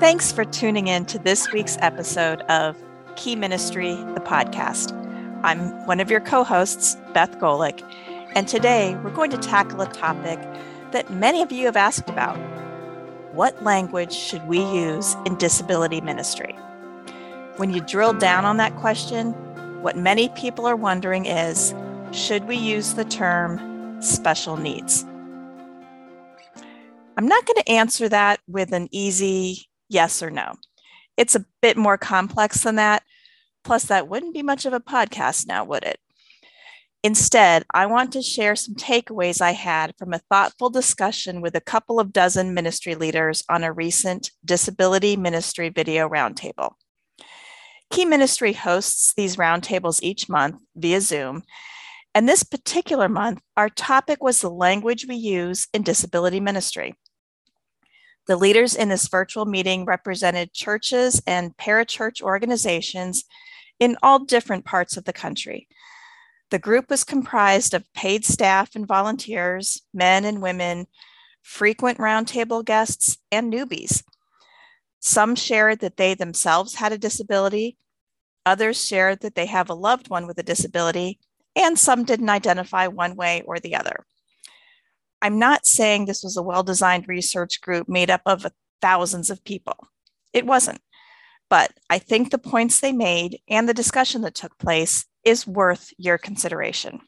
Thanks for tuning in to this week's episode of Key Ministry, the podcast. I'm one of your co hosts, Beth Golik, and today we're going to tackle a topic that many of you have asked about. What language should we use in disability ministry? When you drill down on that question, what many people are wondering is should we use the term special needs? I'm not going to answer that with an easy yes or no. It's a bit more complex than that. Plus, that wouldn't be much of a podcast now, would it? Instead, I want to share some takeaways I had from a thoughtful discussion with a couple of dozen ministry leaders on a recent disability ministry video roundtable. Key Ministry hosts these roundtables each month via Zoom. And this particular month, our topic was the language we use in disability ministry. The leaders in this virtual meeting represented churches and parachurch organizations in all different parts of the country. The group was comprised of paid staff and volunteers, men and women, frequent roundtable guests, and newbies. Some shared that they themselves had a disability, others shared that they have a loved one with a disability, and some didn't identify one way or the other. I'm not saying this was a well designed research group made up of thousands of people. It wasn't. But I think the points they made and the discussion that took place is worth your consideration.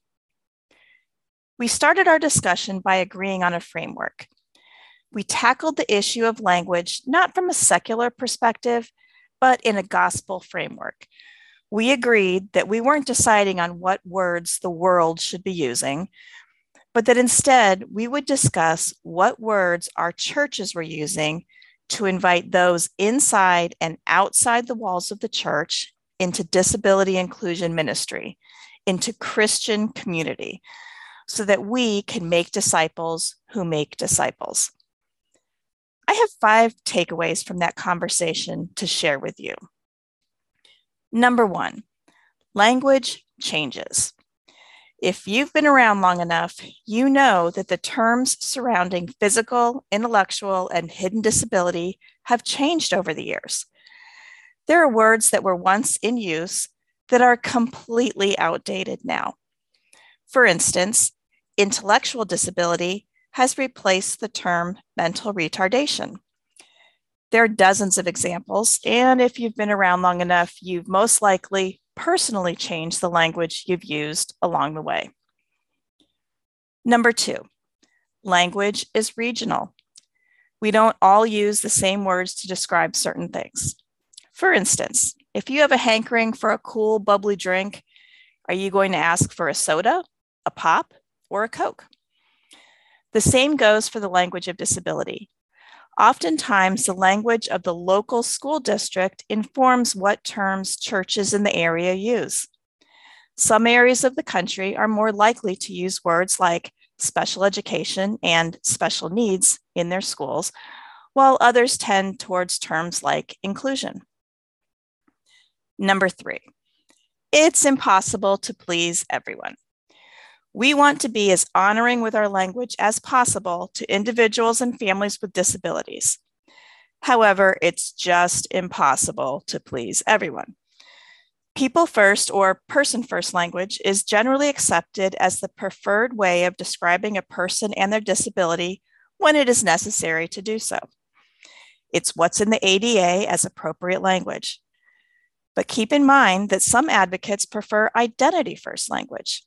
We started our discussion by agreeing on a framework. We tackled the issue of language not from a secular perspective, but in a gospel framework. We agreed that we weren't deciding on what words the world should be using but that instead we would discuss what words our churches were using to invite those inside and outside the walls of the church into disability inclusion ministry, into Christian community, so that we can make disciples who make disciples. I have five takeaways from that conversation to share with you. Number one, language changes. If you've been around long enough, you know that the terms surrounding physical, intellectual, and hidden disability have changed over the years. There are words that were once in use that are completely outdated now. For instance, intellectual disability has replaced the term mental retardation. There are dozens of examples, and if you've been around long enough, you've most likely personally change the language you've used along the way. Number two, language is regional. We don't all use the same words to describe certain things. For instance, if you have a hankering for a cool, bubbly drink, are you going to ask for a soda, a pop, or a Coke? The same goes for the language of disability. Oftentimes, the language of the local school district informs what terms churches in the area use. Some areas of the country are more likely to use words like special education and special needs in their schools, while others tend towards terms like inclusion. Number three, it's impossible to please everyone. We want to be as honoring with our language as possible to individuals and families with disabilities. However, it's just impossible to please everyone. People first or person first language is generally accepted as the preferred way of describing a person and their disability when it is necessary to do so. It's what's in the ADA as appropriate language. But keep in mind that some advocates prefer identity first language.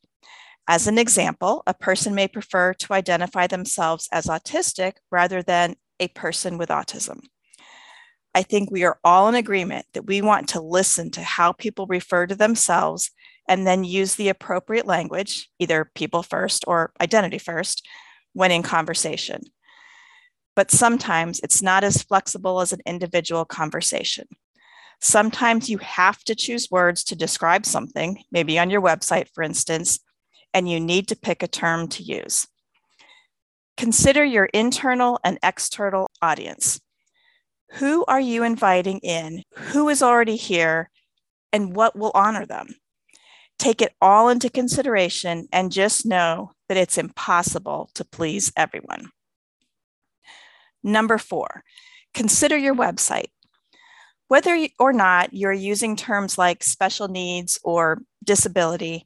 As an example, a person may prefer to identify themselves as autistic rather than a person with autism. I think we are all in agreement that we want to listen to how people refer to themselves and then use the appropriate language, either people first or identity first, when in conversation. But sometimes it's not as flexible as an individual conversation. Sometimes you have to choose words to describe something, maybe on your website, for instance, and you need to pick a term to use. Consider your internal and external audience. Who are you inviting in? Who is already here? And what will honor them? Take it all into consideration and just know that it's impossible to please everyone. Number four, consider your website. Whether or not you're using terms like special needs or disability,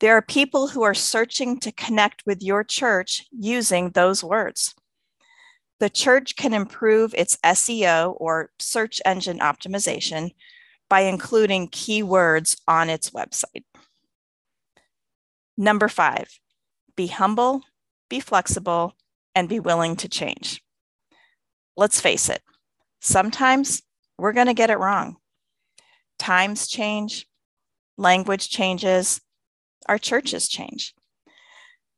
there are people who are searching to connect with your church using those words. The church can improve its SEO or search engine optimization by including keywords on its website. Number five, be humble, be flexible, and be willing to change. Let's face it, sometimes we're going to get it wrong. Times change, language changes, our churches change.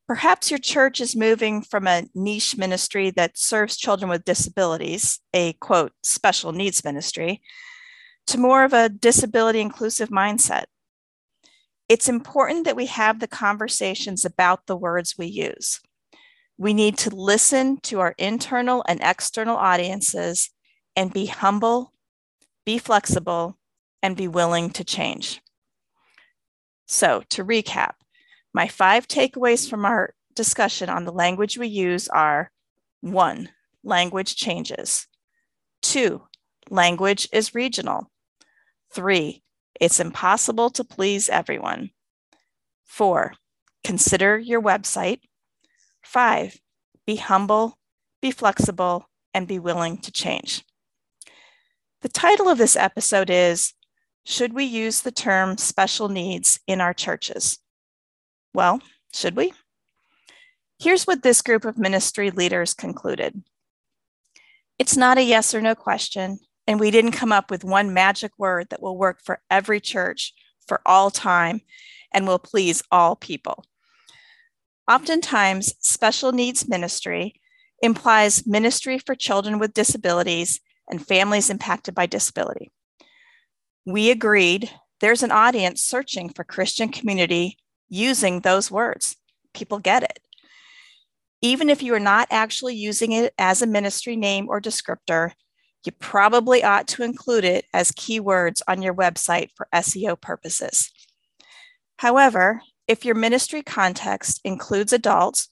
Perhaps your church is moving from a niche ministry that serves children with disabilities, a quote, special needs ministry, to more of a disability inclusive mindset. It's important that we have the conversations about the words we use. We need to listen to our internal and external audiences and be humble, be flexible, and be willing to change. So, to recap, my five takeaways from our discussion on the language we use are one, language changes. Two, language is regional. Three, it's impossible to please everyone. Four, consider your website. Five, be humble, be flexible, and be willing to change. The title of this episode is Should we use the term special needs in our churches? Well, should we? Here's what this group of ministry leaders concluded It's not a yes or no question, and we didn't come up with one magic word that will work for every church for all time and will please all people. Oftentimes, special needs ministry implies ministry for children with disabilities and families impacted by disability. We agreed there's an audience searching for Christian community using those words. People get it. Even if you are not actually using it as a ministry name or descriptor, you probably ought to include it as keywords on your website for SEO purposes. However, if your ministry context includes adults,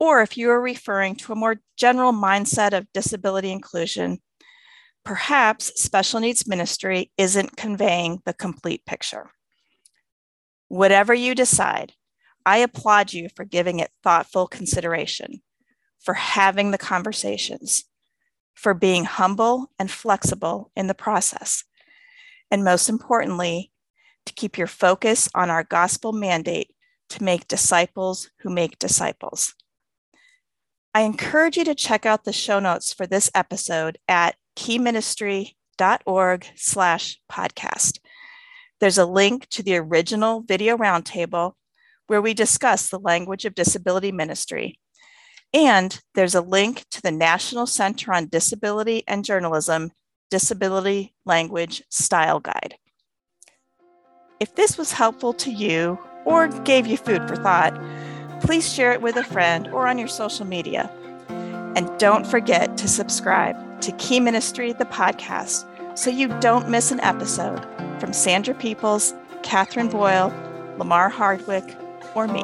or if you are referring to a more general mindset of disability inclusion, perhaps special needs ministry isn't conveying the complete picture. Whatever you decide, I applaud you for giving it thoughtful consideration, for having the conversations, for being humble and flexible in the process. And most importantly, to keep your focus on our gospel mandate to make disciples who make disciples. I encourage you to check out the show notes for this episode at keyministry.org slash podcast. There's a link to the original video roundtable where we discuss the language of disability ministry and there's a link to the National Center on Disability and Journalism Disability Language Style Guide. If this was helpful to you or gave you food for thought, please share it with a friend or on your social media. And don't forget to subscribe to Key Ministry, the podcast, so you don't miss an episode from Sandra Peoples, Catherine Boyle, Lamar Hardwick, or me.